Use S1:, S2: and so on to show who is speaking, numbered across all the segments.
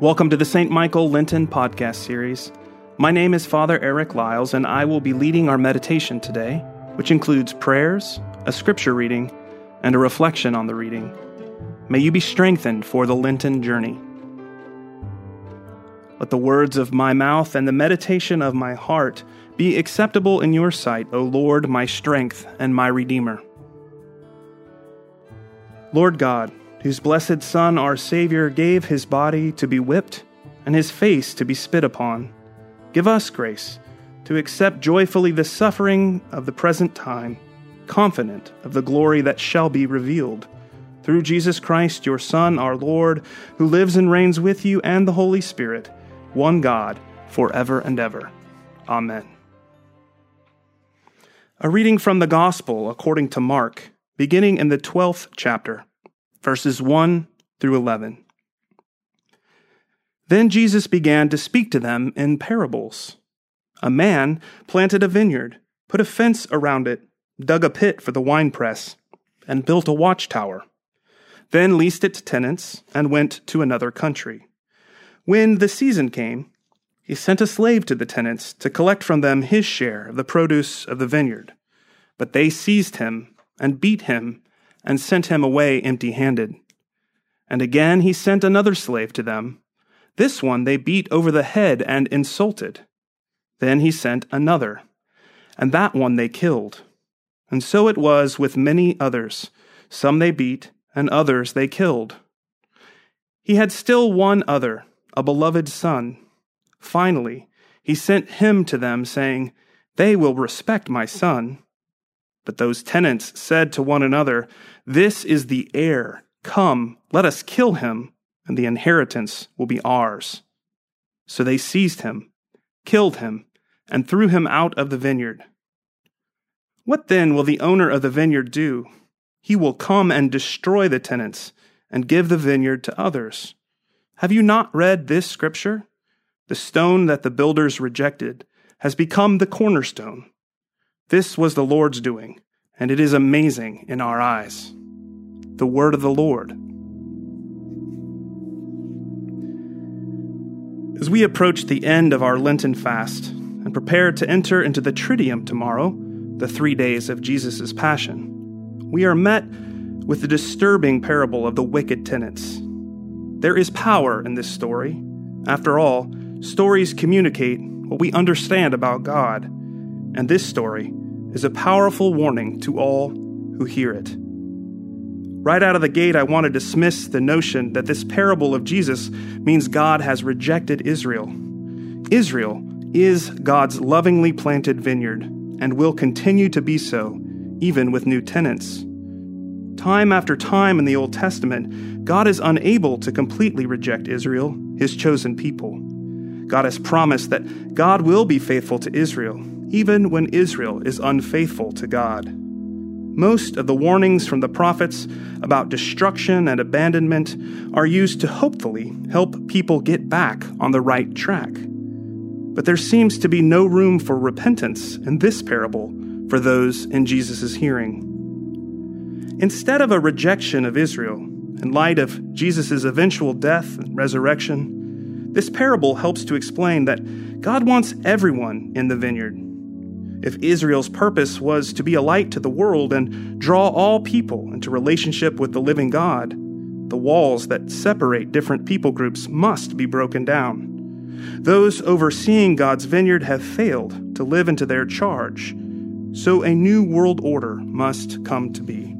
S1: Welcome to the St. Michael Lenten podcast series. My name is Father Eric Lyles, and I will be leading our meditation today, which includes prayers, a scripture reading, and a reflection on the reading. May you be strengthened for the Lenten journey. Let the words of my mouth and the meditation of my heart be acceptable in your sight, O Lord, my strength and my Redeemer. Lord God, whose blessed Son, our Savior, gave his body to be whipped and his face to be spit upon, give us grace to accept joyfully the suffering of the present time, confident of the glory that shall be revealed. Through Jesus Christ, your Son, our Lord, who lives and reigns with you and the Holy Spirit, one God, forever and ever. Amen. A reading from the Gospel according to Mark beginning in the 12th chapter, verses 1 through 11. Then Jesus began to speak to them in parables. A man planted a vineyard, put a fence around it, dug a pit for the winepress, and built a watchtower. Then leased it to tenants and went to another country. When the season came, he sent a slave to the tenants to collect from them his share of the produce of the vineyard. But they seized him and beat him and sent him away empty handed. And again he sent another slave to them. This one they beat over the head and insulted. Then he sent another, and that one they killed. And so it was with many others. Some they beat, and others they killed. He had still one other, a beloved son. Finally, he sent him to them, saying, They will respect my son. But those tenants said to one another, This is the heir. Come, let us kill him, and the inheritance will be ours. So they seized him, killed him, and threw him out of the vineyard. What then will the owner of the vineyard do? He will come and destroy the tenants and give the vineyard to others. Have you not read this scripture? The stone that the builders rejected has become the cornerstone. This was the Lord's doing, and it is amazing in our eyes. The word of the Lord. As we approach the end of our Lenten fast and prepare to enter into the Triduum tomorrow, the three days of Jesus' Passion, we are met with the disturbing parable of the wicked tenants. There is power in this story. After all, stories communicate what we understand about God, and this story is a powerful warning to all who hear it. Right out of the gate, I want to dismiss the notion that this parable of Jesus means God has rejected Israel. Israel is God's lovingly planted vineyard and will continue to be so, even with new tenants. Time after time in the Old Testament, God is unable to completely reject Israel, his chosen people. God has promised that God will be faithful to Israel, even when Israel is unfaithful to God. Most of the warnings from the prophets about destruction and abandonment are used to hopefully help people get back on the right track. But there seems to be no room for repentance in this parable for those in Jesus' hearing. Instead of a rejection of Israel, in light of Jesus' eventual death and resurrection, this parable helps to explain that God wants everyone in the vineyard if Israel's purpose was to be a light to the world and draw all people into relationship with the living God, the walls that separate different people groups must be broken down. Those overseeing God's vineyard have failed to live into their charge, so a new world order must come to be.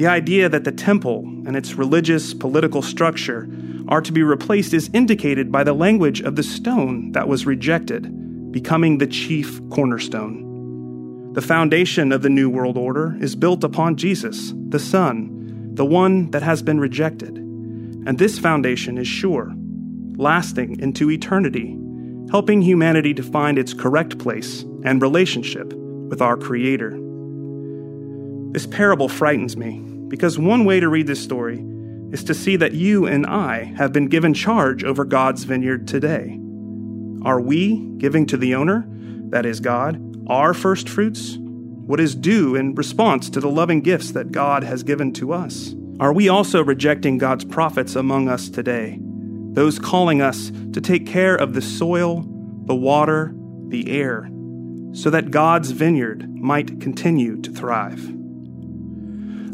S1: The idea that the temple and its religious political structure are to be replaced is indicated by the language of the stone that was rejected becoming the chief cornerstone. The foundation of the New World Order is built upon Jesus, the Son, the one that has been rejected. And this foundation is sure, lasting into eternity, helping humanity to find its correct place and relationship with our Creator. This parable frightens me because one way to read this story is to see that you and I have been given charge over God's vineyard today. Are we giving to the owner, that is God, our first fruits? What is due in response to the loving gifts that God has given to us? Are we also rejecting God's prophets among us today, those calling us to take care of the soil, the water, the air, so that God's vineyard might continue to thrive.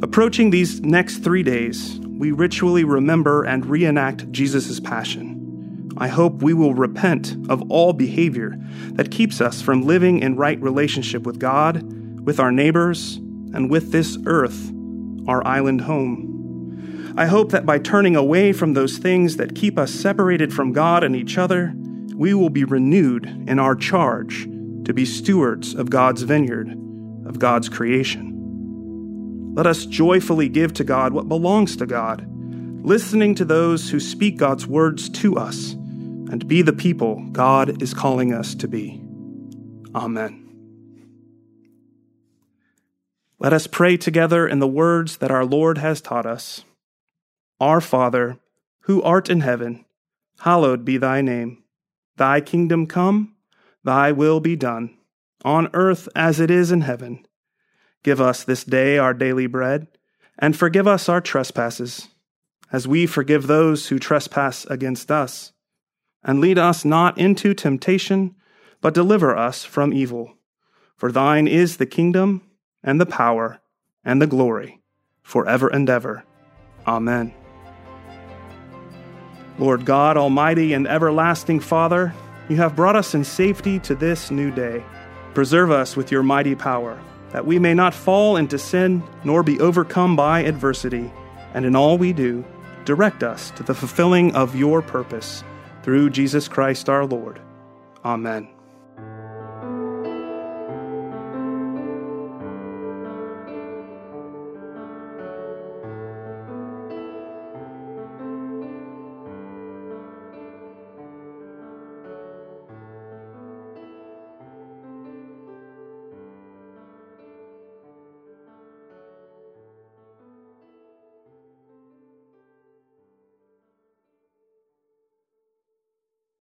S1: Approaching these next three days, we ritually remember and reenact Jesus' passion. I hope we will repent of all behavior that keeps us from living in right relationship with God, with our neighbors, and with this earth, our island home. I hope that by turning away from those things that keep us separated from God and each other, we will be renewed in our charge to be stewards of God's vineyard, of God's creation. Let us joyfully give to God what belongs to God, listening to those who speak God's words to us, and be the people God is calling us to be. Amen. Let us pray together in the words that our Lord has taught us. Our Father, who art in heaven, hallowed be thy name. Thy kingdom come, thy will be done, on earth as it is in heaven. Give us this day our daily bread, and forgive us our trespasses, as we forgive those who trespass against us. And lead us not into temptation, but deliver us from evil. For thine is the kingdom, and the power, and the glory, forever and ever. Amen. Lord God, Almighty and everlasting Father, you have brought us in safety to this new day. Preserve us with your mighty power, that we may not fall into sin nor be overcome by adversity, and in all we do, direct us to the fulfilling of your purpose. Through Jesus Christ our Lord. Amen.